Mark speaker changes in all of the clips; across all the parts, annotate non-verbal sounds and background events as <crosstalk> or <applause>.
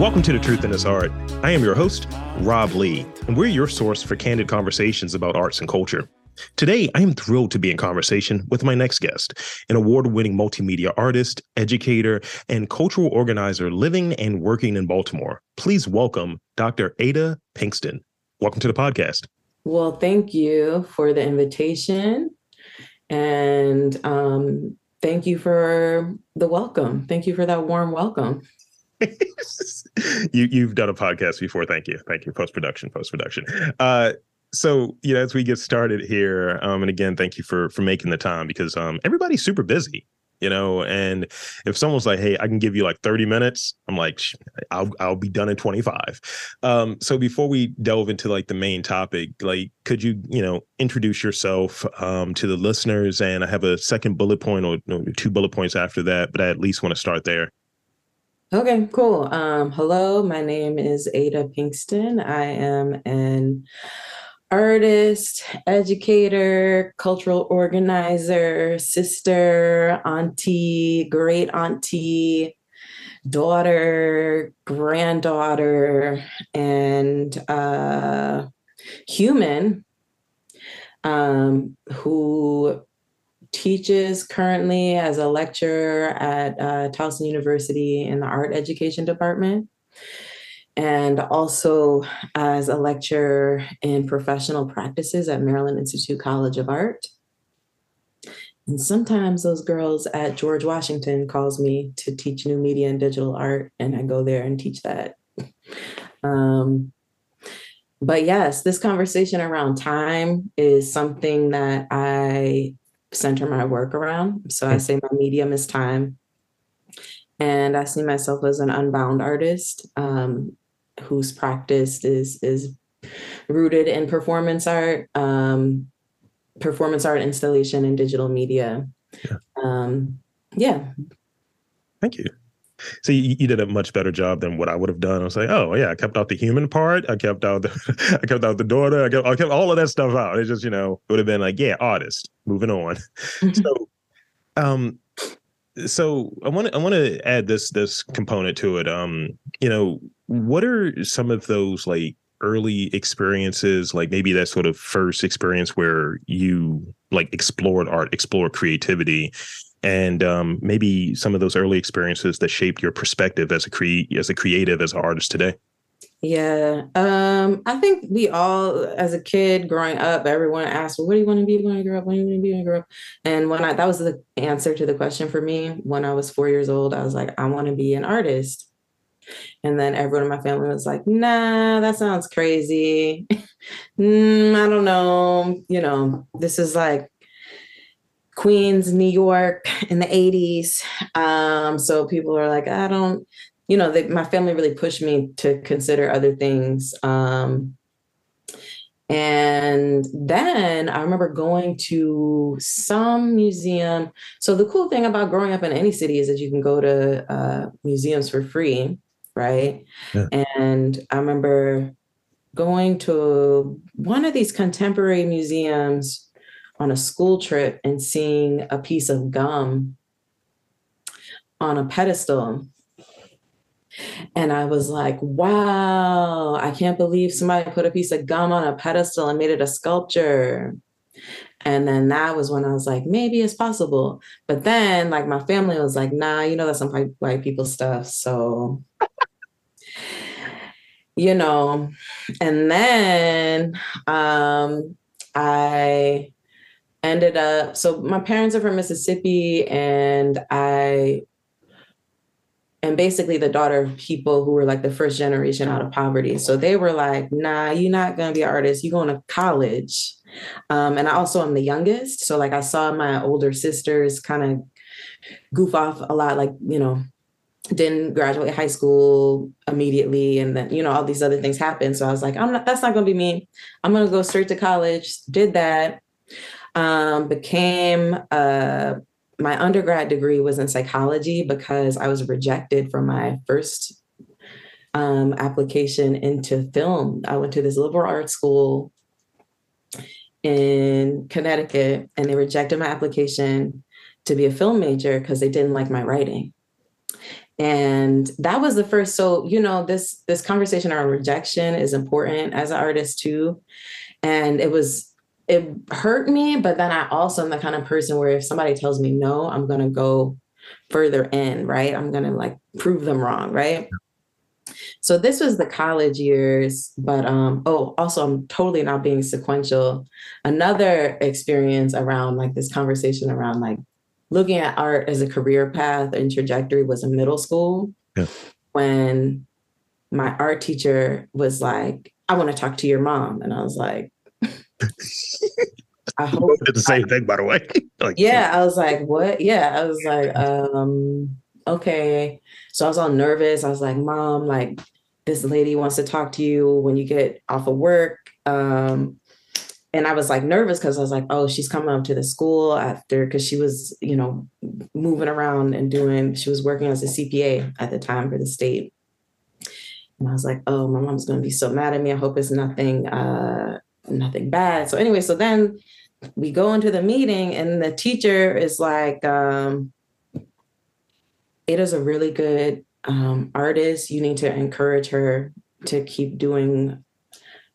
Speaker 1: Welcome to The Truth in This Art. I am your host, Rob Lee, and we're your source for candid conversations about arts and culture. Today, I am thrilled to be in conversation with my next guest, an award winning multimedia artist, educator, and cultural organizer living and working in Baltimore. Please welcome Dr. Ada Pinkston. Welcome to the podcast.
Speaker 2: Well, thank you for the invitation. And um, thank you for the welcome. Thank you for that warm welcome. <laughs>
Speaker 1: you you've done a podcast before. Thank you. Thank you. Post production, post production. Uh, so you know, as we get started here, um, and again, thank you for for making the time because um, everybody's super busy, you know. And if someone's like, "Hey, I can give you like thirty minutes," I'm like, "I'll I'll be done in twenty five. Um, so before we delve into like the main topic, like, could you you know introduce yourself um, to the listeners? And I have a second bullet point or, or two bullet points after that, but I at least want to start there.
Speaker 2: Okay, cool. Um, hello, my name is Ada Pinkston. I am an artist, educator, cultural organizer, sister, auntie, great auntie, daughter, granddaughter, and uh, human um, who teaches currently as a lecturer at uh, Towson University in the art education department, and also as a lecturer in professional practices at Maryland Institute College of Art. And sometimes those girls at George Washington calls me to teach new media and digital art, and I go there and teach that. <laughs> Um, but yes, this conversation around time is something that I center my work around. So I say my medium is time. And I see myself as an unbound artist um, whose practice is is rooted in performance art, um, performance art installation, and digital media. Yeah. Um, yeah.
Speaker 1: Thank you. So you, you, did a much better job than what I would have done. I was like, oh yeah, I kept out the human part. I kept out the, <laughs> I kept out the daughter. I kept, I kept all of that stuff out. It just, you know, it would have been like, yeah, artist. Moving on. <laughs> so, um, so I want to I want to add this this component to it. Um, you know, what are some of those like early experiences, like maybe that sort of first experience where you like explored art, explored creativity? And um, maybe some of those early experiences that shaped your perspective as a cre- as a creative as an artist today
Speaker 2: yeah um, i think we all as a kid growing up everyone asked well, what do you want to be when you grow up when do you want to be when you grow up and when i that was the answer to the question for me when i was four years old i was like i want to be an artist and then everyone in my family was like, nah, that sounds crazy. <laughs> mm, I don't know. You know, this is like Queens, New York in the 80s. Um, so people are like, I don't, you know, they, my family really pushed me to consider other things. Um, and then I remember going to some museum. So the cool thing about growing up in any city is that you can go to uh, museums for free, right? Yeah. And I remember going to one of these contemporary museums on a school trip and seeing a piece of gum on a pedestal. And I was like, wow, I can't believe somebody put a piece of gum on a pedestal and made it a sculpture. And then that was when I was like, maybe it's possible. But then, like, my family was like, nah, you know, that's some white, people stuff. So, <laughs> you know, and then um, I ended up so my parents are from Mississippi and I am basically the daughter of people who were like the first generation out of poverty. So they were like, nah, you're not gonna be an artist, you're going to college. Um, and I also am the youngest. So like I saw my older sisters kind of goof off a lot, like, you know, didn't graduate high school immediately and then you know all these other things happened so i was like i'm not that's not going to be me i'm going to go straight to college did that um, became uh, my undergrad degree was in psychology because I was rejected from my first um, application into film. I went to this liberal arts school in Connecticut and they rejected my application to be a film major because they didn't like my writing. and that was the first so you know this this conversation around rejection is important as an artist too and it was it hurt me but then i also am the kind of person where if somebody tells me no i'm going to go further in right i'm going to like prove them wrong right so this was the college years but um oh also i'm totally not being sequential another experience around like this conversation around like looking at art as a career path and trajectory was in middle school yeah. when my art teacher was like, I want to talk to your mom. And I was like,
Speaker 1: I <laughs> hope did the same I, thing, by the way. <laughs>
Speaker 2: like, yeah, I was like, what? Yeah, I was like, um, okay. So I was all nervous. I was like, mom, like this lady wants to talk to you when you get off of work. Um, and I was like nervous because I was like, oh, she's coming up to the school after because she was, you know, moving around and doing, she was working as a CPA at the time for the state. And I was like, oh, my mom's gonna be so mad at me. I hope it's nothing, uh, nothing bad. So anyway, so then we go into the meeting and the teacher is like, um, Ada's a really good um, artist. You need to encourage her to keep doing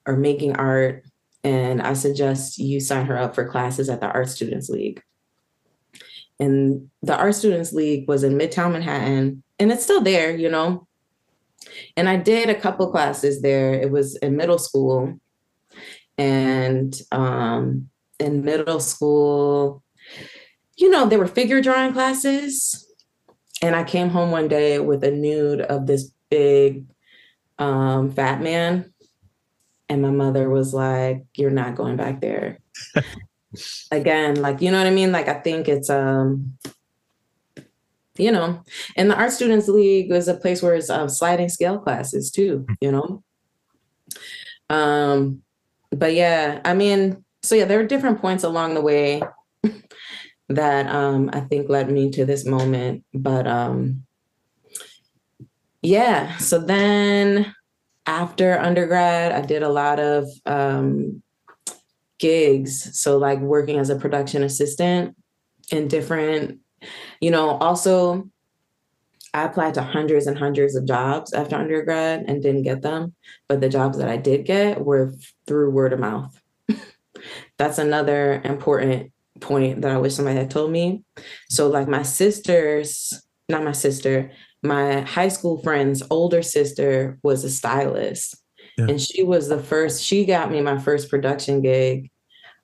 Speaker 2: or making art and I suggest you sign her up for classes at the Art Students League. And the Art Students League was in Midtown Manhattan, and it's still there, you know. And I did a couple classes there. It was in middle school. And um, in middle school, you know, there were figure drawing classes. And I came home one day with a nude of this big um, fat man and my mother was like, You're not going back there. <laughs> Again, like, you know what I mean? Like, I think it's, um, you know, and the Art Students League was a place where it's um, sliding scale classes too, you know? Um, but yeah, I mean, so yeah, there were different points along the way <laughs> that um, I think led me to this moment. But um, yeah, so then after undergrad, I did a lot of um, gigs. So, like working as a production assistant in different, you know, also I applied to hundreds and hundreds of jobs after undergrad and didn't get them. But the jobs that I did get were through word of mouth. <laughs> That's another important point that I wish somebody had told me. So, like my sisters, not my sister, my high school friend's older sister was a stylist. Yeah. And she was the first, she got me my first production gig.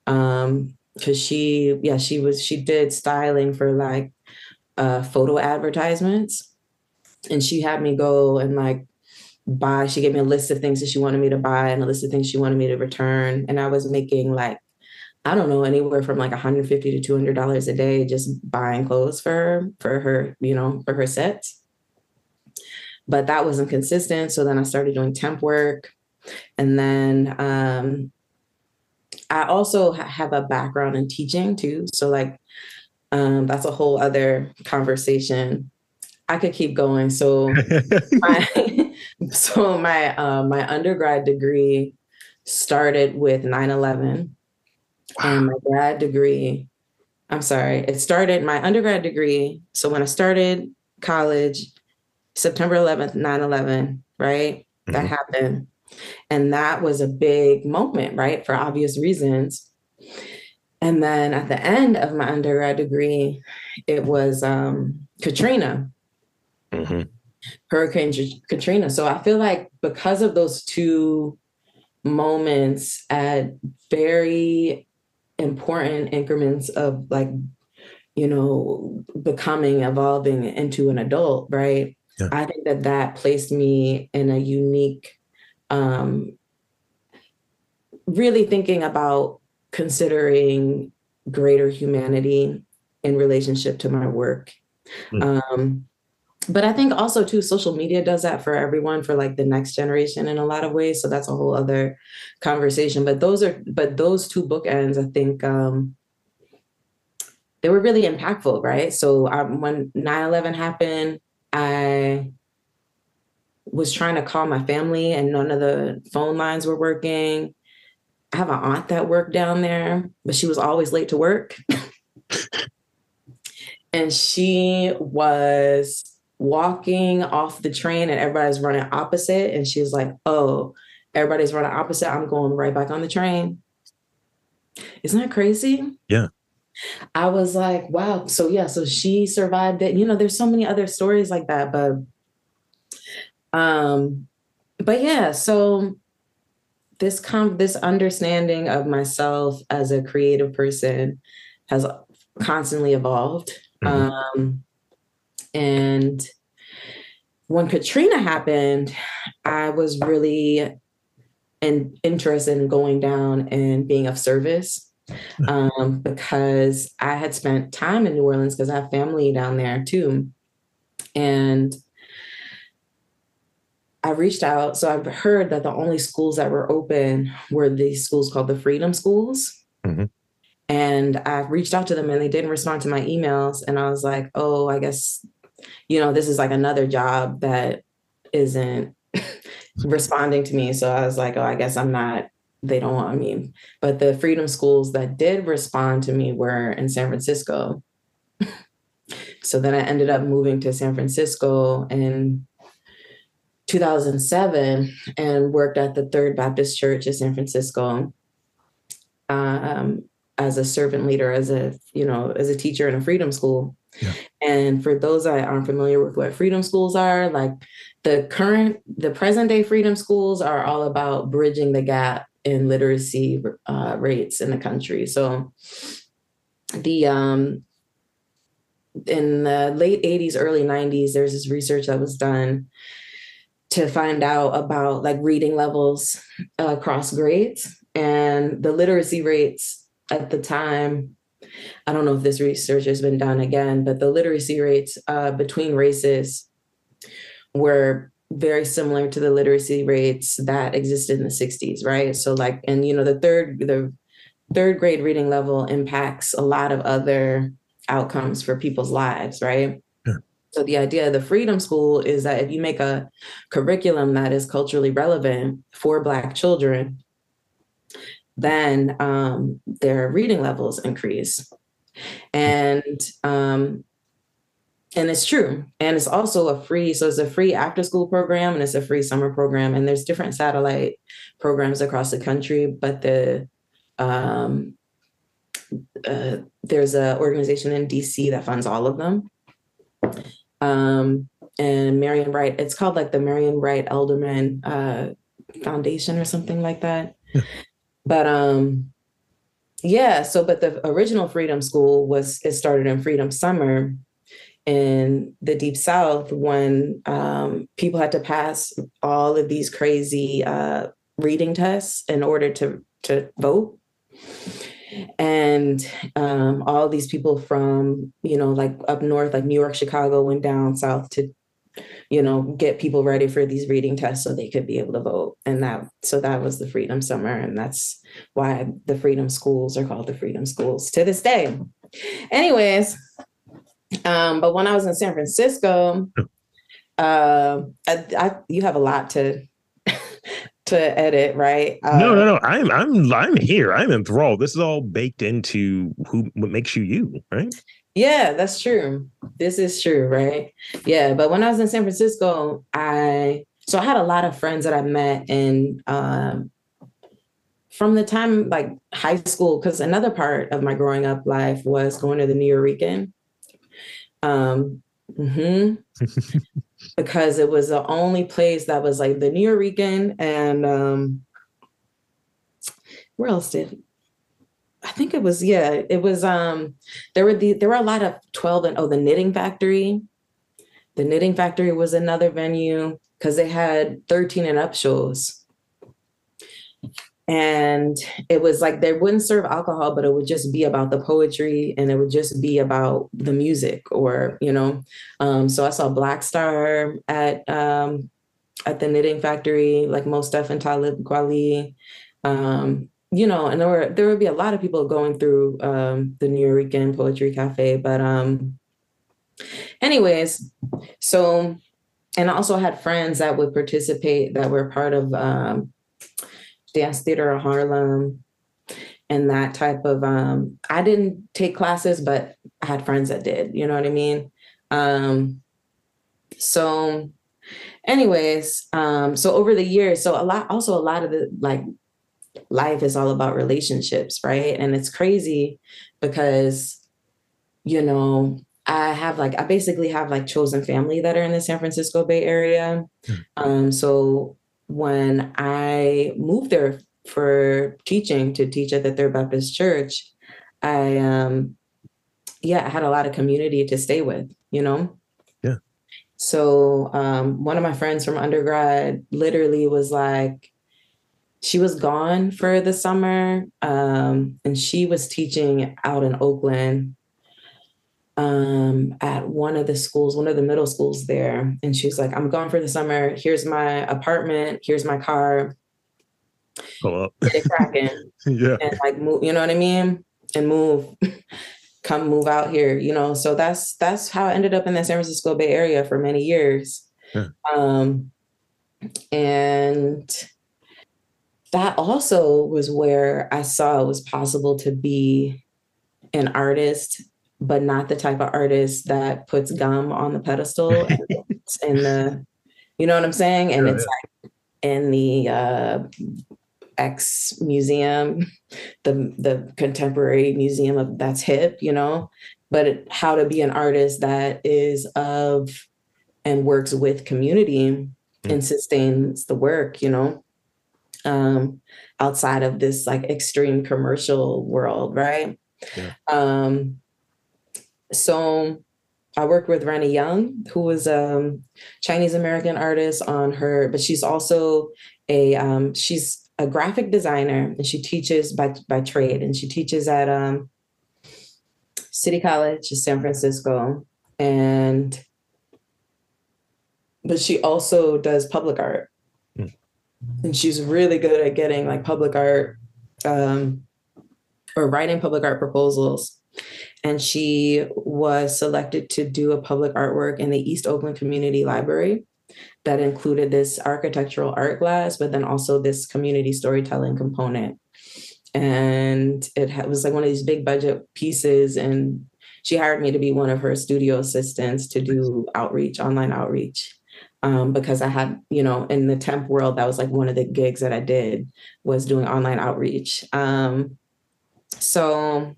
Speaker 2: Um, cause she, yeah, she was, she did styling for like uh photo advertisements. And she had me go and like buy, she gave me a list of things that she wanted me to buy and a list of things she wanted me to return. And I was making like, I don't know, anywhere from like 150 to $200 a day just buying clothes for her, for her, you know, for her sets but that wasn't consistent. So then I started doing temp work. And then um, I also have a background in teaching too. So, like, um, that's a whole other conversation. I could keep going. So, <laughs> my, <laughs> so my uh, my undergrad degree started with 9 11. Wow. And my grad degree, I'm sorry, it started my undergrad degree. So, when I started college, September 11th, 9 11, right? Mm-hmm. That happened. And that was a big moment, right? For obvious reasons. And then at the end of my undergrad degree, it was um, Katrina, mm-hmm. Hurricane Katrina. So I feel like because of those two moments at very important increments of like, you know, becoming, evolving into an adult, right? Yeah. I think that that placed me in a unique, um, really thinking about considering greater humanity in relationship to my work. Mm. Um, but I think also too, social media does that for everyone for like the next generation in a lot of ways. So that's a whole other conversation. But those are, but those two bookends, I think, um, they were really impactful, right? So um, when 9 11 happened, I was trying to call my family and none of the phone lines were working. I have an aunt that worked down there, but she was always late to work. <laughs> and she was walking off the train and everybody's running opposite. And she was like, Oh, everybody's running opposite. I'm going right back on the train. Isn't that crazy?
Speaker 1: Yeah.
Speaker 2: I was like, wow. So yeah, so she survived it. You know, there's so many other stories like that, but um, but yeah, so this com this understanding of myself as a creative person has constantly evolved. Mm-hmm. Um, and when Katrina happened, I was really in, interested in going down and being of service um, because I had spent time in New Orleans because I have family down there too. And I reached out. So I've heard that the only schools that were open were these schools called the Freedom Schools. Mm-hmm. And I reached out to them and they didn't respond to my emails. And I was like, oh, I guess, you know, this is like another job that isn't <laughs> responding to me. So I was like, oh, I guess I'm not, they don't want me. But the freedom schools that did respond to me were in San Francisco. <laughs> so then I ended up moving to San Francisco in 2007 and worked at the Third Baptist Church in San Francisco. Um, as a servant leader, as a you know, as a teacher in a freedom school. Yeah. And for those that aren't familiar with what freedom schools are, like the current, the present day freedom schools are all about bridging the gap in literacy uh, rates in the country. So the um, in the late 80s, early 90s, there's this research that was done to find out about like reading levels uh, across grades and the literacy rates at the time i don't know if this research has been done again but the literacy rates uh, between races were very similar to the literacy rates that existed in the 60s right? So like and you know the third the third grade reading level impacts a lot of other outcomes for people's lives right? So the idea of the freedom school is that if you make a curriculum that is culturally relevant for black children then um, their reading levels increase. And um, and it's true. And it's also a free, so it's a free after school program and it's a free summer program. And there's different satellite programs across the country, but the um, uh, there's an organization in DC that funds all of them. Um, and Marian Wright, it's called like the Marian Wright Edelman uh, Foundation or something like that. But um yeah, so but the original Freedom School was it started in Freedom Summer in the deep south when um, people had to pass all of these crazy uh, reading tests in order to to vote. And um, all these people from you know like up north like new york chicago went down south to you know, get people ready for these reading tests so they could be able to vote. And that, so that was the Freedom Summer. And that's why the Freedom Schools are called the Freedom Schools to this day. Anyways, um, but when I was in San Francisco, uh, I, I, you have a lot to <laughs> to edit, right?
Speaker 1: Uh, no, no, no. I'm I'm I'm here. I'm enthralled. This is all baked into who what makes you you, right?
Speaker 2: Yeah, that's true. This is true, right? Yeah, but when I was in San Francisco, I so I had a lot of friends that I met in um, from the time like high school, because another part of my growing up life was going to the Nuyorican. Um, mm-hmm. <laughs> because it was the only place that was like the Nuyorican and um, where else did I think it was yeah, it was um there were the there were a lot of 12 and oh the knitting factory. The knitting factory was another venue because they had 13 and up shows. And it was like they wouldn't serve alcohol, but it would just be about the poetry and it would just be about the music or, you know. Um, so I saw Black Star at um at the knitting factory, like Mos Def and Talib Kweli. Um, you know, and there were there would be a lot of people going through um, the Nuyorican Poetry Cafe, but um, anyways, so and I also had friends that would participate that were part of um, dance theater of Harlem and that type of um I didn't take classes, but I had friends that did, you know what I mean? Um so anyways, um, so over the years, so a lot also a lot of the like life is all about relationships, right? And it's crazy because, you know, I have like I basically have like chosen family that are in the San Francisco Bay Area. Hmm. Um, so when I moved there for teaching to teach at the Third Baptist Church, I um yeah, I had a lot of community to stay with, you know?
Speaker 1: Yeah.
Speaker 2: So um one of my friends from undergrad literally was like, she was gone for the summer um, and she was teaching out in Oakland um, at one of the schools, one of the middle schools there. And she was like, I'm gone for the summer. Here's my apartment. Here's my car.
Speaker 1: Pull up.
Speaker 2: Get it cracking. <laughs>
Speaker 1: yeah.
Speaker 2: And like move, you know what I mean? And move, <laughs> come move out here, you know. So that's that's how I ended up in the San Francisco Bay Area for many years. Yeah. Um and that also was where I saw it was possible to be an artist, but not the type of artist that puts gum on the pedestal <laughs> and in the, you know what I'm saying? And yeah, it's yeah. like in the uh, X museum, the the contemporary museum of that's hip, you know, but it, how to be an artist that is of and works with community mm. and sustains the work, you know um, outside of this like extreme commercial world, right? Yeah. Um, so I worked with Rene Yung, who was a um, Chinese American artist on her, but she's also a um, she's a graphic designer and she teaches by by trade and she teaches at um, City College in San Francisco and but she also does public art and she's really good at getting like public art um, or writing public art proposals. And she was selected to do a public artwork in the east oakland community library that included this architectural art glass but then also this community storytelling component. And it was like one of these big budget pieces and she hired me to be one of her studio assistants to do outreach online outreach um, because I had, you know, in the temp world, that was like one of the gigs that I did was doing online outreach. Um, so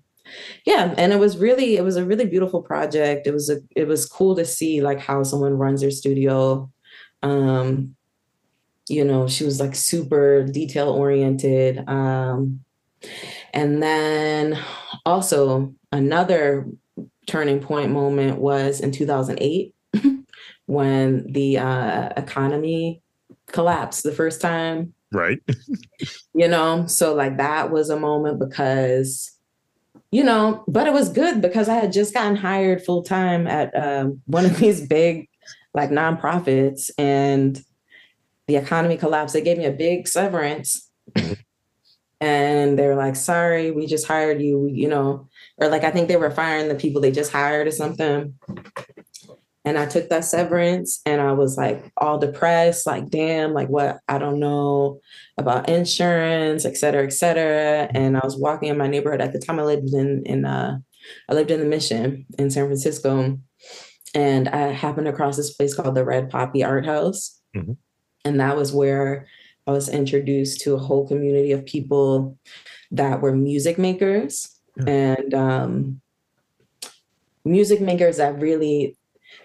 Speaker 2: yeah, and it was really, it was a really beautiful project. It was a, it was cool to see like how someone runs their studio. Um, you know, she was like super detail oriented. Um, and then also another turning point moment was in 2008 <laughs> when the uh, economy collapsed the first time.
Speaker 1: Right. <laughs>
Speaker 2: you know, so like that was a moment because, you know, but it was good because I had just gotten hired full time at um, one of these big like nonprofits and the economy collapsed. They gave me a big severance. and they were like, sorry, we just hired you, you know, or like I think they were firing the people they just hired or something. And I took that severance and I was like all depressed, like, damn, like what? I don't know about insurance, et cetera, et cetera. And I was walking in my neighborhood at the time I lived in, in uh, I lived in the mission in San Francisco. And I happened across this place called the Red Poppy Art House. Mm-hmm. And that was where I was introduced to a whole community of people that were music makers and um, music makers that really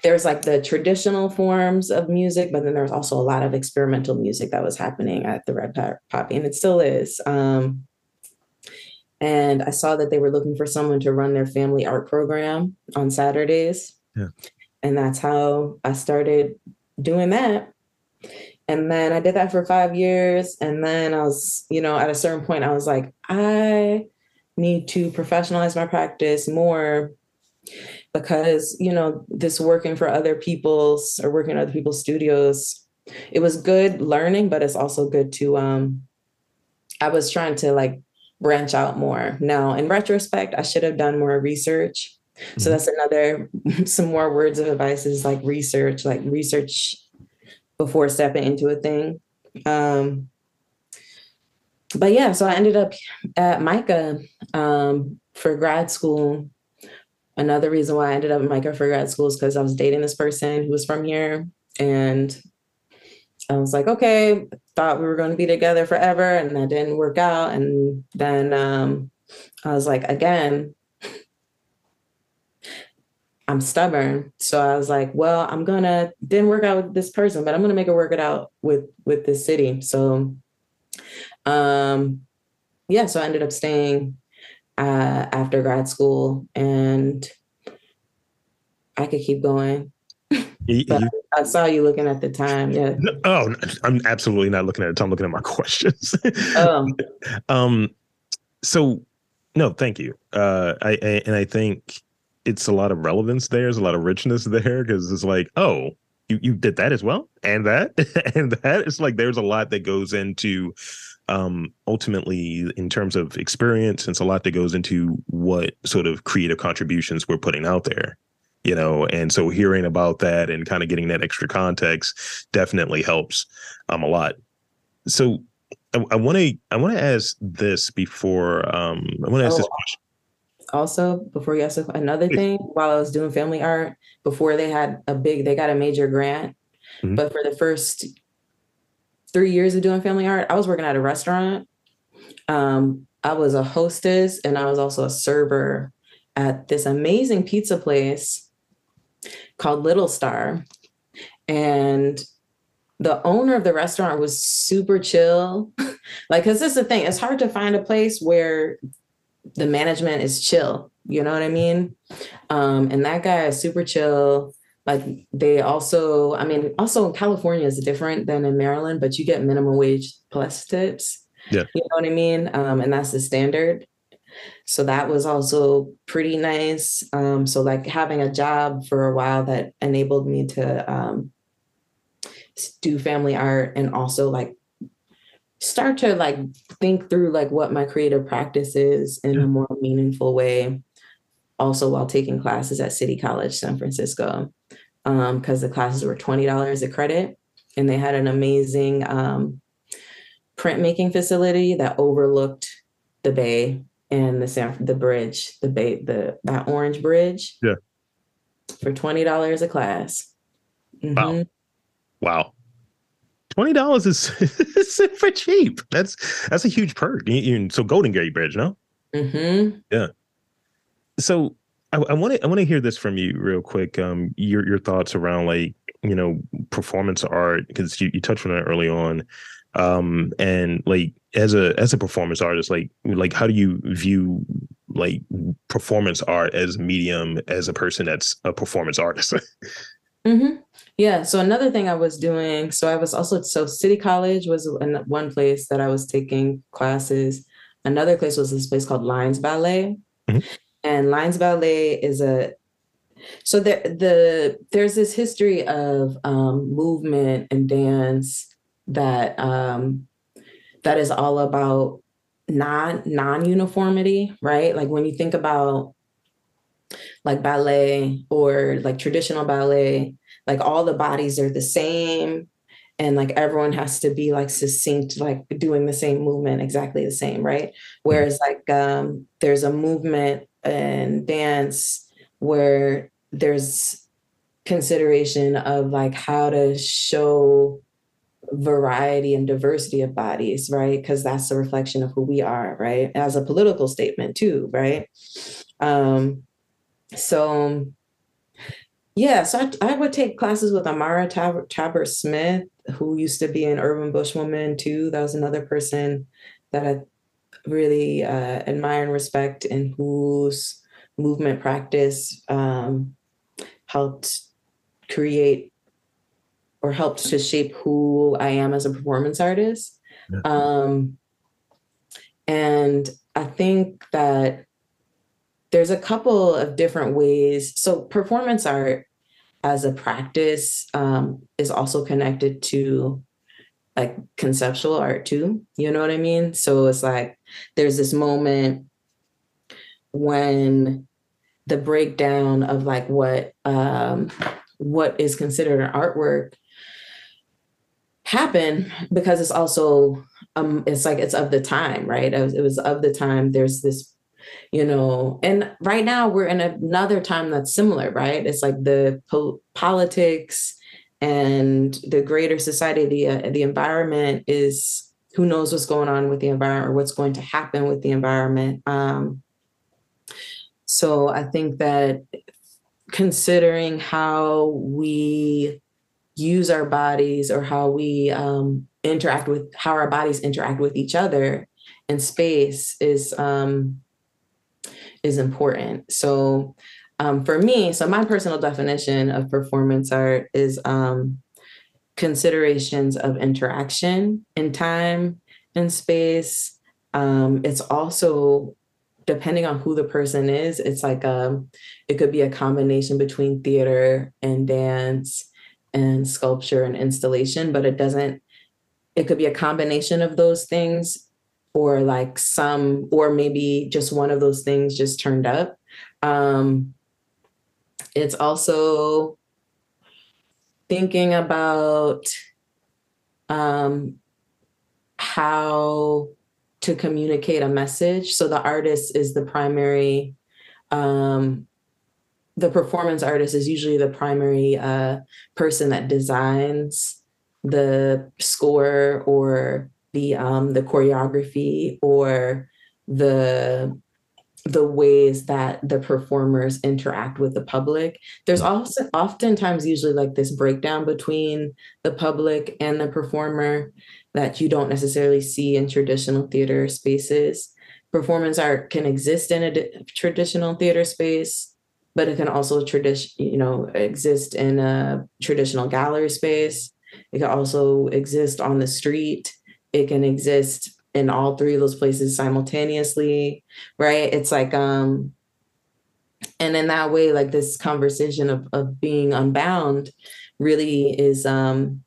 Speaker 2: there's like the traditional forms of music, but then there's also a lot of experimental music that was happening at the Red Poppy, and it still is. Um, and I saw that they were looking for someone to run their family art program on Saturdays.
Speaker 1: Yeah.
Speaker 2: And that's how I started doing that. And then I did that for five years. And then I was, you know, at a certain point, I was like, I need to professionalize my practice more because you know this working for other people's or working in other people's studios it was good learning but it's also good to um i was trying to like branch out more. Now in retrospect i should have done more research. So mm-hmm. that's another <laughs> some more words of advice is like research like research before stepping into a thing. Um but yeah so i ended up at MICA um for grad school another reason why I ended up in MICA for grad school is because I was dating this person who was from here. And I was like, okay, thought we were going to be together forever. And that didn't work out. And then um, I was like, again, I'm stubborn. So I was like, well, I'm gonna didn't work out with this person, but I'm gonna make it work it out with with this city. So um yeah, so I ended up staying uh after grad school and I could keep going. You, <laughs> I saw you looking at the time. Yeah.
Speaker 1: oh, I'm absolutely not looking at it. I'm looking at my <laughs> questions. oh. <laughs> Um. So, no, thank you. Uh, I, I and I think it's a lot of relevance there. There's a lot of richness there because it's like, oh, you, you did that as well, and that, and that. It's like there's a lot that goes into um, ultimately in terms of experience. It's a lot that goes into what sort of creative contributions we're putting out there, you know. And so hearing about that and kind of getting that extra context definitely helps um, a lot. So I want to I want to ask this before um, I want to ask oh, this question
Speaker 2: also before you ask another thing while I was doing family art before they had a big they got a major grant mm-hmm. but for the first three years of doing family art I was working at a restaurant um, I was a hostess and I was also a server at this amazing pizza place called Little Star and the owner of the restaurant was super chill <laughs> like because this is the thing it's hard to find a place where the management is chill. You know what I mean? Um, and that guy is super chill. Like they also, I mean, also in California is different than in Maryland, but you get minimum wage plus tips.
Speaker 1: Yeah.
Speaker 2: You know what I mean? Um, and that's the standard. So that was also pretty nice. Um, so like having a job for a while that enabled me to um, do family art and also like start to like think through like what my creative practice is in yeah. a more meaningful way also while taking classes at city college san francisco because um, the classes were $20 a credit and they had an amazing um, printmaking facility that overlooked the bay and the San, the bridge the bay the that orange bridge
Speaker 1: yeah
Speaker 2: for $20 a class
Speaker 1: mm-hmm. wow wow Twenty dollars is <laughs> super cheap. That's that's a huge perk. So Golden Gate Bridge, no?
Speaker 2: Mm-hmm.
Speaker 1: Yeah. So I want to I want to hear this from you real quick. Um, your your thoughts around like you know performance art because you, you touched on that early on, um, and like as a as a performance artist, like like how do you view like performance art as medium as a person that's a performance artist? <laughs>
Speaker 2: mm-hmm. Yeah. So another thing I was doing, so I was also so City College was one place that I was taking classes. Another place was this place called Lines Ballet, mm-hmm. And Lines Ballet is a so there the there's this history of um, movement and dance that um, that is all about non non uniformity, right? Like when you think about like ballet or like traditional ballet like all the bodies are the same and like everyone has to be like succinct like doing the same movement exactly the same right whereas like um there's a movement and dance where there's consideration of like how to show variety and diversity of bodies right? Because that's a reflection of who we are right? As a political statement too right? Um so yeah, so I, I, would take classes with Amara Tab- Tabor Smith, who used to be an urban bushwoman too. That was another person that I really uh, admire and respect, and whose movement practice um, helped create or helped to shape who I am as a performance artist. Yeah. Um, and I think that there's a couple of different ways. So, performance art as a practice um, is also connected to like conceptual art too. You know what I mean? So it's like there's this moment when the breakdown of like what um, what is considered an artwork happen because it's also um it's like it's of the time right? It was, it was of the time. There's this you know and right now we're in another time that's similar right? It's like the po- politics and the greater society the uh, the environment is who knows what's going on with the environment or what's going to happen with the environment um, so i think that considering how we use our bodies or how we um, interact with how our bodies interact with each other in space is um, is important. So um, for me, so my personal definition of performance art is um, considerations of interaction in time and space. Um, it's also depending on who the person is, it's like um, it could be a combination between theater and dance and sculpture and installation, but it doesn't. It could be a combination of those things, or like some, or maybe just one of those things just turned up. Um, it's also thinking about um, how to communicate a message. So the artist is the primary, um, the performance artist is usually the primary uh, person that designs the score or the um, the choreography or the the ways that the performers interact with the public. There's mm. also oftentimes usually like this breakdown between the public and the performer that you don't necessarily see in traditional theater spaces. Performance art can exist in a traditional theater space, but it can also tradition, you know, exist in a traditional gallery space. It can also exist on the street. It can exist in all three of those places simultaneously, right? It's like um and in that way like this conversation of of being unbound really is um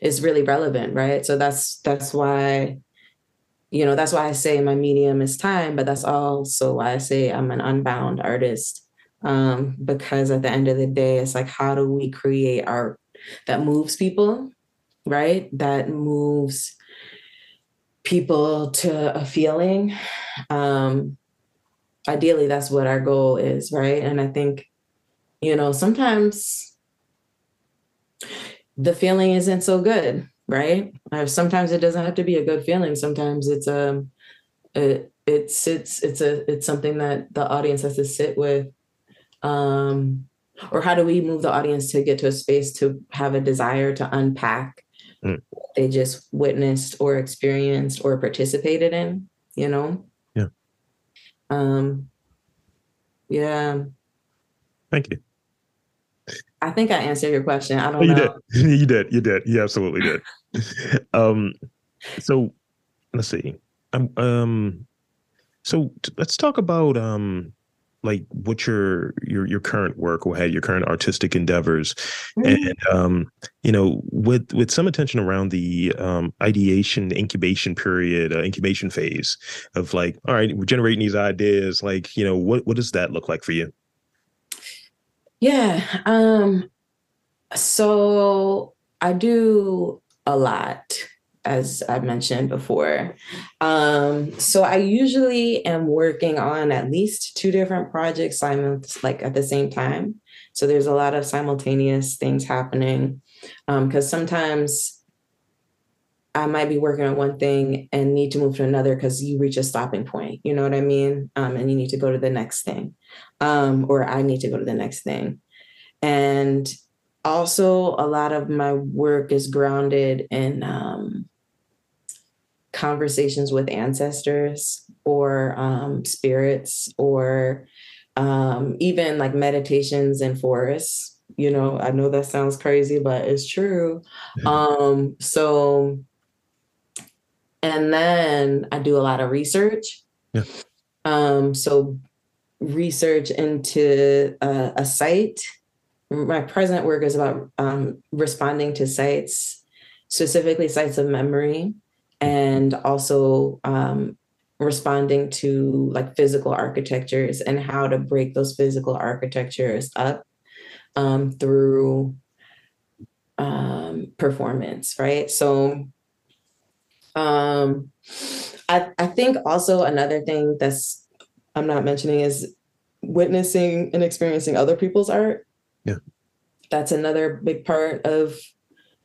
Speaker 2: is really relevant, right? So that's that's why you know, that's why I say my medium is time, but that's also why I say I'm an unbound artist. Um, because at the end of the day, it's like, how do we create art that moves people, right? That moves people to a feeling. Um, ideally, that's what our goal is, right? And I think, you know, sometimes the feeling isn't so good, right? Uh, sometimes it doesn't have to be a good feeling. Sometimes it's um it it sits it's a it's something that the audience has to sit with. Um or how do we move the audience to get to a space to have a desire to unpack mm. they just witnessed or experienced or participated in, you know?
Speaker 1: Yeah.
Speaker 2: Um yeah.
Speaker 1: Thank you.
Speaker 2: I think I answered your question. I don't
Speaker 1: you
Speaker 2: know.
Speaker 1: Did. <laughs> you did. You did. You absolutely did. <laughs> um, so let's see. Um, um, so t- let's talk about um, like what your your your current work or had your current artistic endeavors, mm-hmm. and um, you know, with with some attention around the um, ideation, incubation period, uh, incubation phase of like, all right, we're generating these ideas. Like, you know, what what does that look like for you?
Speaker 2: Yeah. Um, so I do a lot, as I mentioned before. Um, so I usually am working on at least two different projects like at the same time. So there's a lot of simultaneous things happening. because um, sometimes I might be working on one thing and need to move to another because you reach a stopping point. You know what I mean? Um, and you need to go to the next thing, um, or I need to go to the next thing. And also, a lot of my work is grounded in um, conversations with ancestors or um, spirits or um, even like meditations in forests you know i know that sounds crazy but it's true um so and then I do a lot of research.
Speaker 1: Yeah.
Speaker 2: Um, so research into uh, a site. My present work is about um, responding to sites, specifically sites of memory, and also um, responding to like physical architectures and how to break those physical architectures up um, through um, performance, right? So um, I, I think also another thing that's I'm not mentioning is witnessing and experiencing other people's art.
Speaker 1: Yeah.
Speaker 2: That's another big part of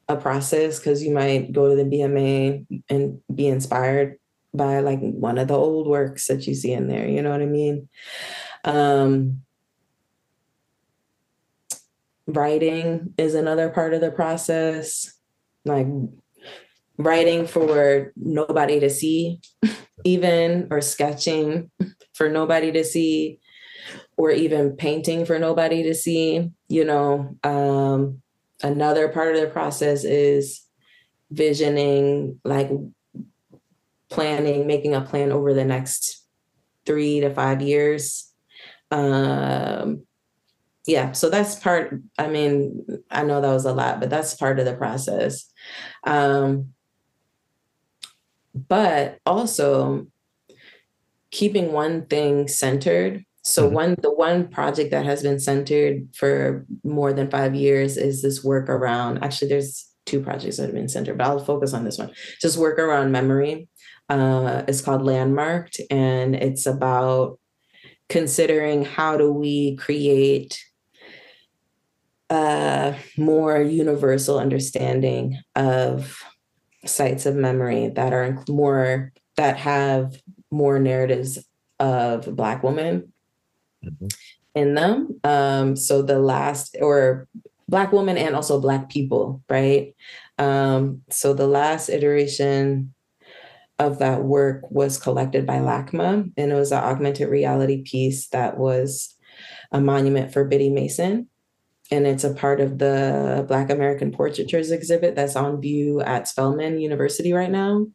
Speaker 2: a process because you might go to the BMA and be inspired by like one of the old works that you see in there. You know what I mean? Um, writing is another part of the process. Like writing for nobody to see, even, or sketching for nobody to see, or even painting for nobody to see. You know, um, another part of the process is visioning, like planning, making a plan over the next three to five years. Um, yeah, so that's part. I mean, I know that was a lot, but that's part of the process. Um, but also keeping one thing centered. So mm-hmm. one the one project that has been centered for more than five years is this work around. Actually, there's two projects that have been centered, but I'll focus on this one. Just work around memory. Uh, it's called Landmarked, and it's about considering how do we create a more universal understanding of sites of memory that are more that have more narratives of black women mm-hmm. in them um, so the last or black women and also black people right um, so the last iteration of that work was collected by LACMA and it was an augmented reality piece that was a monument for biddy mason and it's a part of the Black American Portraitures exhibit that's on view at Spelman University right now.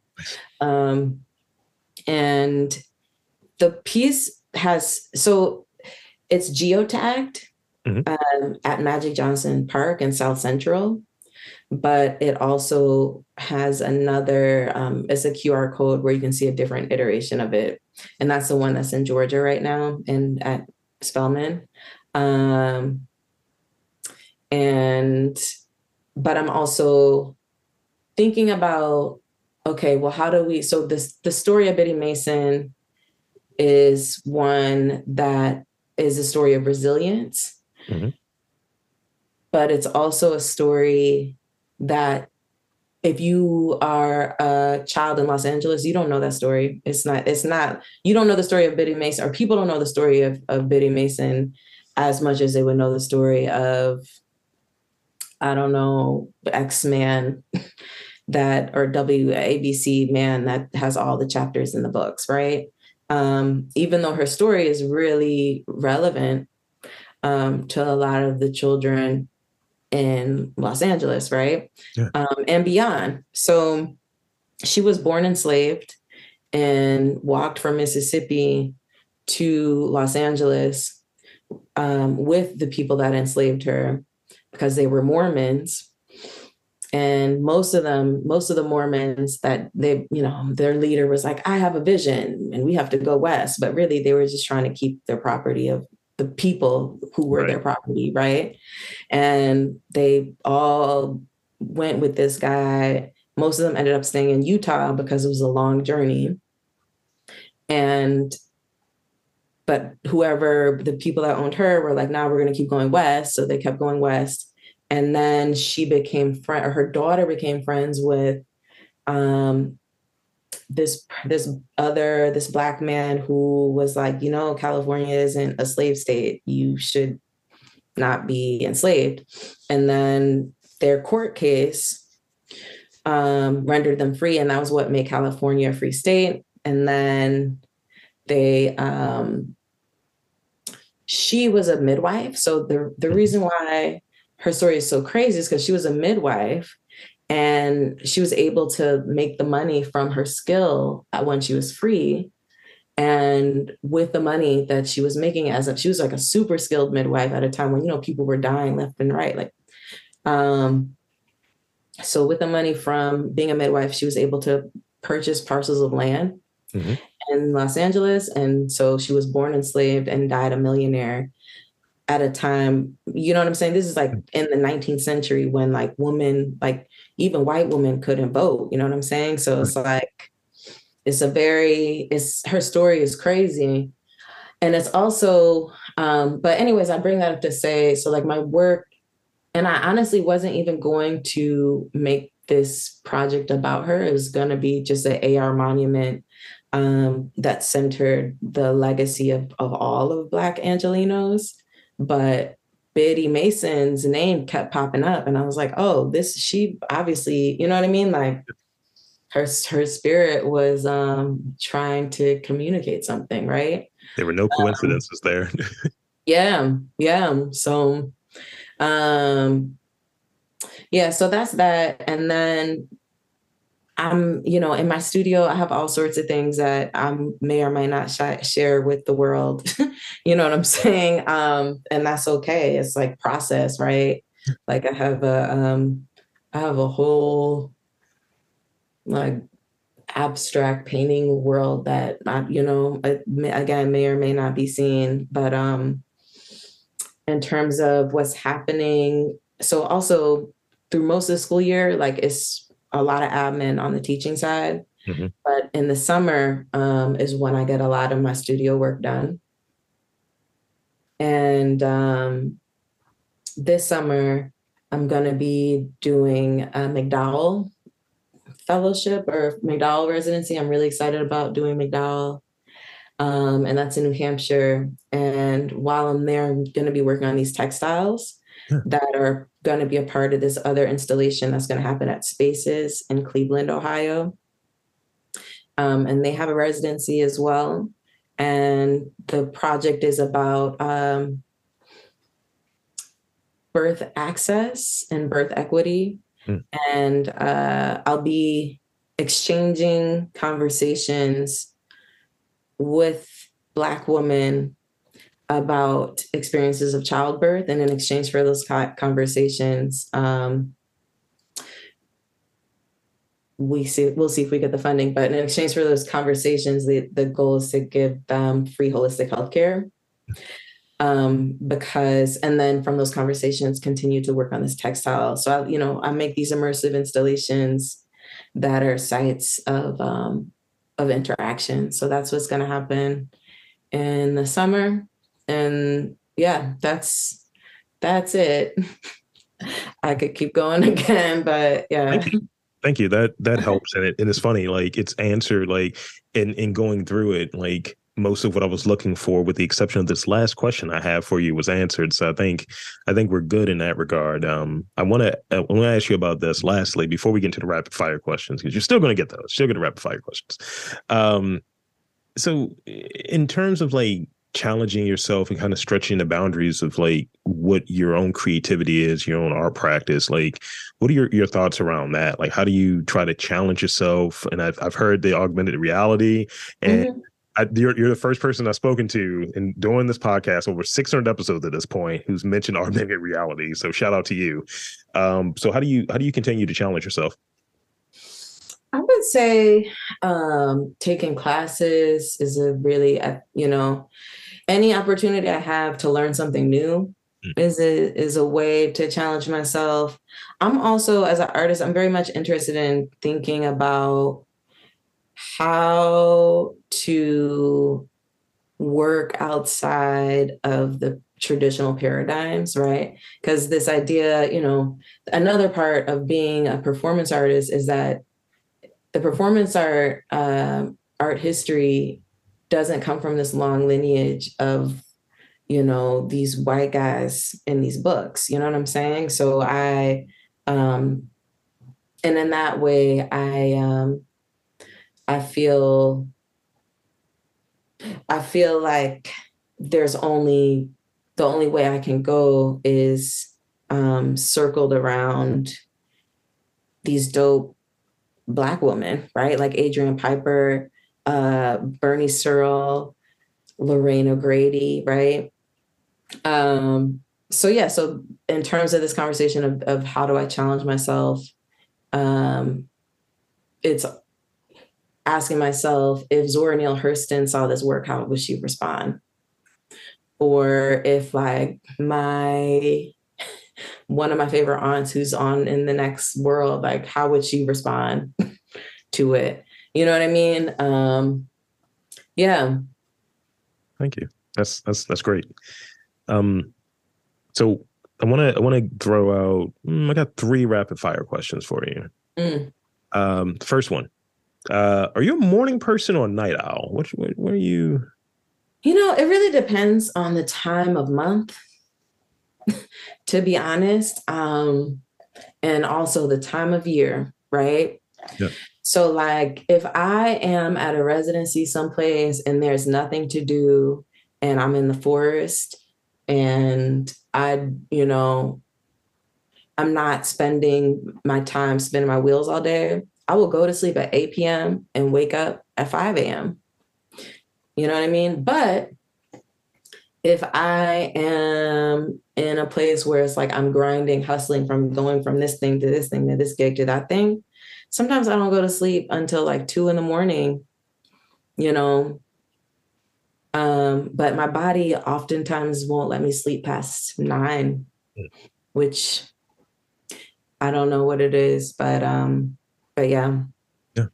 Speaker 2: Um, and the piece has so it's geotagged mm-hmm. um, at Magic Johnson Park in South Central, but it also has another um, it's a QR code where you can see a different iteration of it, and that's the one that's in Georgia right now and at Spelman. Um, and but i'm also thinking about okay well how do we so this the story of biddy mason is one that is a story of resilience mm-hmm. but it's also a story that if you are a child in Los Angeles, you don't know that story. It's not, it's not, you don't know the story of Biddy Mason, or people don't know the story of, of Biddy Mason as much as they would know the story of I don't know, X Man <laughs> that or WABC man that has all the chapters in the books, right? Um, even though her story is really relevant um, to a lot of the children in Los Angeles, right? Yeah. Um, and beyond. So she was born enslaved and walked from Mississippi to Los Angeles um, with the people that enslaved her because they were Mormons. And most of them, most of the Mormons that they, you know, their leader was like, I have a vision and we have to go west. But really, they were just trying to keep their property of the people who were right. their property, right? And they all went with this guy. Most of them ended up staying in Utah because it was a long journey. And but whoever the people that owned her were like, now nah, we're going to keep going west. So they kept going west. And then she became friend, or her daughter became friends with um, this this other this black man who was like, you know, California isn't a slave state. You should not be enslaved. And then their court case um, rendered them free, and that was what made California a free state. And then they um, she was a midwife so the the reason why her story is so crazy is because she was a midwife and she was able to make the money from her skill when she was free and with the money that she was making as a she was like a super skilled midwife at a time when you know people were dying left and right like um so with the money from being a midwife she was able to purchase parcels of land mm-hmm in Los Angeles. And so she was born enslaved and died a millionaire at a time, you know what I'm saying? This is like in the 19th century when like women, like even white women couldn't vote, you know what I'm saying? So it's like, it's a very, it's her story is crazy. and it's also um but anyways i bring that up to say so like my work and i honestly wasn't even going to make this project about her it was going to be just an ar monument um, that centered the legacy of, of all of Black Angelenos. But Biddy Mason's name kept popping up. And I was like, oh, this, she obviously, you know what I mean? Like her, her spirit was um, trying to communicate something, right?
Speaker 1: There were no coincidences um, there. <laughs>
Speaker 2: yeah. Yeah. So, um, yeah, so that's that. And then I'm, you know, in my studio, I have all sorts of things that I may or may not sh- share with the world. <laughs> you know what I'm saying? Um, and that's okay. It's like process, right? Like I have a, um, I have a whole like abstract painting world that I, you know, may, again may or may not be seen, but um, in terms of what's happening, so also through most of the school year, like it's a lot of admin on the teaching side. Mm-hmm. But in the summer um, is when I get a lot of my studio work done. And um, this summer, I'm going to be doing a MacDowell fellowship or MacDowell residency. I'm really excited about doing MacDowell. Um, and that's in New Hampshire. And while I'm there, I'm going to be working on these textiles that are going to be a part of this other installation that's going to happen at Spaces in Cleveland, Ohio. Um, and they have a residency as well. And the project is about um, birth access and birth equity. Mm. And uh, I'll be exchanging conversations with Black women about experiences of childbirth and in exchange for those conversations um, we see we'll see if we get the funding but in exchange for those conversations the, the goal is to give them free holistic healthcare. Um, because and then from those conversations continue to work on this textile. So I, you know i make these immersive installations that are sites of um, of interaction. So that's what's going to happen in the summer and yeah, that's that's it. <laughs> I could keep going <laughs> again, but yeah.
Speaker 1: Thank you. That that helps, and it and it's funny. Like it's answered. Like in in going through it, like most of what I was looking for, with the exception of this last question I have for you, was answered. So I think I think we're good in that regard. Um, I want to I want to ask you about this lastly before we get into the rapid fire questions because you're still going to get those. Still going to rapid fire questions. Um, so in terms of like challenging yourself and kind of stretching the boundaries of like what your own creativity is, your own art practice. Like, what are your, your thoughts around that? Like, how do you try to challenge yourself? And I've, I've heard the augmented reality and mm-hmm. I, you're, you're the first person I've spoken to in doing this podcast over 600 episodes at this point who's mentioned <laughs> augmented reality. So shout out to you. Um, so how do you how do you continue to challenge yourself?
Speaker 2: I would say um, taking classes is a really, uh, you know, any opportunity I have to learn something new mm. is a is a way to challenge myself. I'm also as an artist, I'm very much interested in thinking about how to work outside of the traditional paradigms, right? Because this idea, you know, another part of being a performance artist is that the performance art uh, art history doesn't come from this long lineage of you know these white guys in these books you know what i'm saying? So i um and in that way i um i feel i feel like there's only the only way i can go is um circled around these dope black women right? Like adrian piper uh, Berni Searle, Lorraine O'Grady, right? Um, so yeah, so in terms of this conversation of, of how do I challenge myself, um, it's asking myself if Zora Neale Hurston saw this work, how would she respond? Or if like my one of my favorite aunts who's on in the next world, like how would she respond <laughs> to it? You know what I mean? Um, yeah.
Speaker 1: Thank you. That's that's that's great. Um, so I want to I want to throw out. Mm, I got three rapid fire questions for you. Mm. Um, the first one: uh, Are you a morning person or a night owl? What what, what are you?
Speaker 2: You know, it really depends on the time of month. <laughs> to be honest, um, and also the time of year, right? Yeah. So, like, if I am at a residency someplace and there's nothing to do, and I'm in the forest, and I, you know, I'm not spending my time spinning my wheels all day, I will go to sleep at 8 p.m. and wake up at 5 a.m. You know what I mean? But if I am in a place where it's like I'm grinding, hustling from going from this thing to this thing to this gig to that thing, sometimes I don't go to sleep until like two in the morning, you know. Um, but my body oftentimes won't let me sleep past nine, hmm. which I don't know what it is, but um, but yeah.
Speaker 1: Yeah.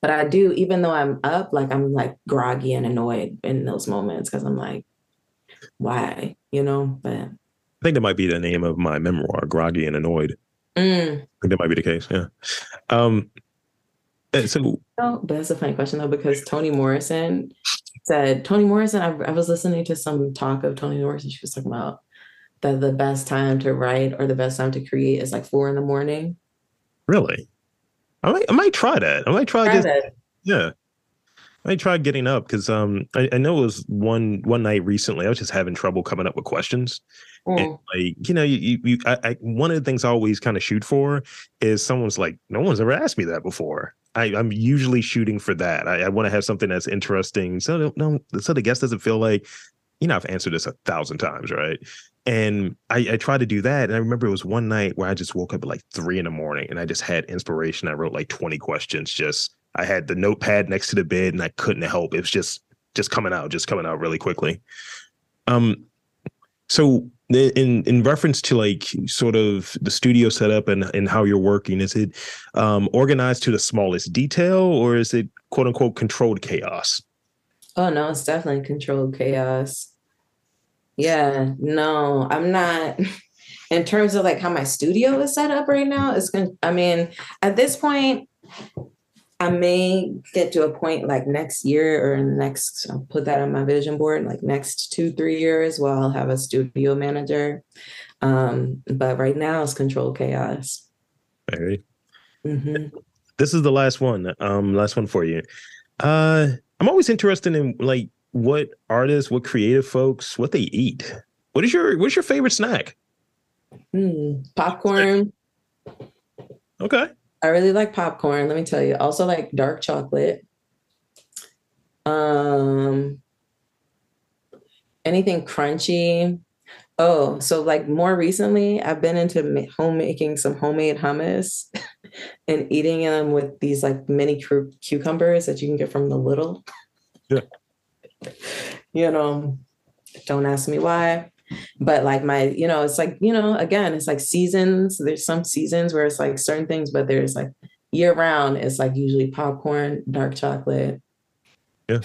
Speaker 2: But I do, even though I'm up, like I'm like groggy and annoyed in those moments because I'm like, why, you know? But I
Speaker 1: think that might be the name of my memoir, Groggy and Annoyed. Mm. That might be the case. Yeah. Um, so,
Speaker 2: oh, but that's a funny question though, because Toni Morrison said, Toni Morrison, I, I was listening to some talk of Toni Morrison. She was talking about that the best time to write or the best time to create is like four in the morning.
Speaker 1: Really? I might, I might try that. I might try, try just, that. Yeah. I tried getting up because um I, I, know it was one one night recently. I was just having trouble coming up with questions. Mm. Like you know, you, you I, I, one of the things I always kind of shoot for is someone's like, no one's ever asked me that before. I, am usually shooting for that. I, I want to have something that's interesting, so no, so the guest doesn't feel like, you know, I've answered this a thousand times, right? And I, I tried to do that, and I remember it was one night where I just woke up at like three in the morning, and I just had inspiration. I wrote like 20 questions just I had the notepad next to the bed and I couldn't help. It was just just coming out, just coming out really quickly. Um, so in in reference to like sort of the studio setup and and how you're working, is it um, organized to the smallest detail or is it quote unquote controlled chaos?
Speaker 2: Oh no, it's definitely controlled chaos. Yeah, no, I'm not. <laughs> In terms of like how my studio is set up right now, it's going. I mean, at this point, I may get to a point like next year or next, I'll put that on my vision board, like next two, three years where I'll have a studio manager. Um, but right now it's control chaos.
Speaker 1: Very. Mm-hmm. This is the last one. Um, last one for you. Uh, I'm always interested in like what artists, what creative folks, what they eat. What is your what's your favorite snack?
Speaker 2: Mm, popcorn.
Speaker 1: Okay.
Speaker 2: I really like popcorn. Let me tell you. Also like dark chocolate. Um, anything crunchy. Oh, so like more recently, I've been into homemaking some homemade hummus <laughs> and eating them with these like mini cu- cucumbers that you can get from the little.
Speaker 1: Yeah. <laughs>
Speaker 2: you know, don't ask me why but like my you know it's like you know again it's like seasons there's some seasons where it's like certain things but there's like year round it's like usually popcorn dark chocolate
Speaker 1: yeah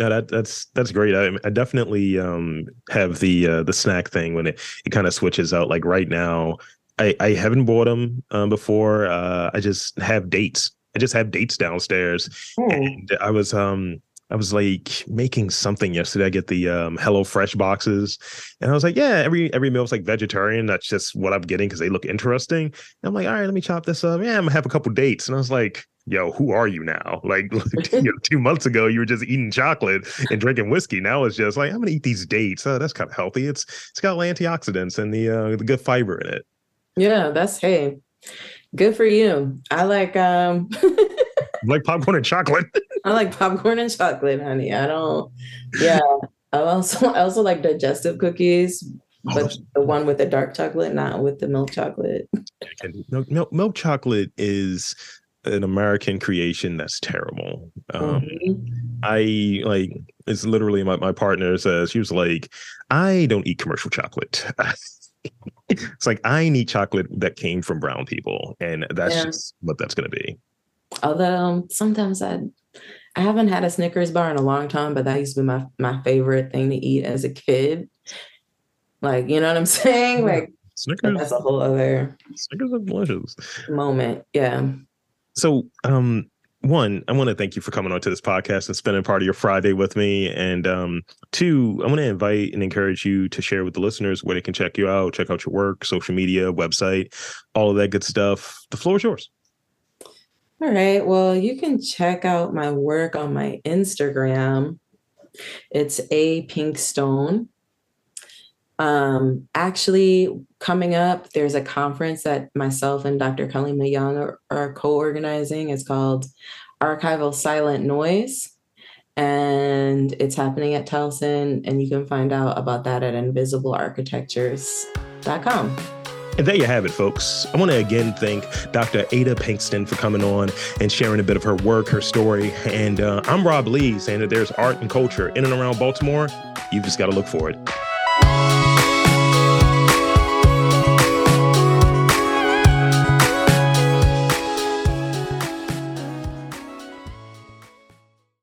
Speaker 1: yeah, that, that's that's great. I, I definitely um, have the uh, the snack thing when it, it kind of switches out. Like right now, I, I haven't bought them um, before. Uh, I just have dates. I just have dates downstairs, mm. and I was um I was like making something yesterday. I get the um, Hello Fresh boxes, and I was like, yeah, every every meal's like vegetarian. That's just what I'm getting because they look interesting. And I'm like, all right, let me chop this up. Yeah, I'm gonna have a couple dates, and I was like, yo, who are you now? <laughs> Like, <laughs> you know, two months ago, you were just eating chocolate and drinking whiskey. Now it's just like I'm gonna eat these dates. Oh, that's kind of healthy. It's it's got antioxidants and the uh, the good fiber in it.
Speaker 2: Yeah, that's hey, good for you. I like um <laughs>
Speaker 1: like popcorn and chocolate. <laughs>
Speaker 2: I like popcorn and chocolate, honey. I don't. Yeah, I also I also like digestive cookies, oh, but the one with the dark chocolate, not with the milk chocolate.
Speaker 1: Milk, milk, milk chocolate is an American creation that's terrible. Um, mm-hmm. I like it's literally my, my partner says she was like, I don't eat commercial chocolate. <laughs> it's like I need chocolate that came from brown people, and that's yeah. just what that's gonna be.
Speaker 2: Although sometimes I I haven't had a Snickers bar in a long time, but that used to be my my favorite thing to eat as a kid. Like, you know what I'm <laughs> saying? Like Snickers. That's a whole other
Speaker 1: Snickers are delicious
Speaker 2: moment. Yeah.
Speaker 1: So, um, one, I want to thank you for coming on to this podcast and spending part of your Friday with me. And um, two, I want to invite and encourage you to share with the listeners where they can check you out, check out your work, social media, website, all of that good stuff. The floor is yours.
Speaker 2: All right. Well, you can check out my work on my Instagram. It's a pinkstone. Um, actually, coming up, there's a conference that myself and Dr. Kalima Young are, are co-organizing. It's called Archival Silent Noise. And it's happening at Towson, and you can find out about that at invisiblearchitectures.com.
Speaker 1: And there you have it, folks. I want to again thank Dr. Ada Pinkston for coming on and sharing a bit of her work, her story. And uh, I'm Rob Lee, saying that there's art and culture in and around Baltimore. You've just got to look for it.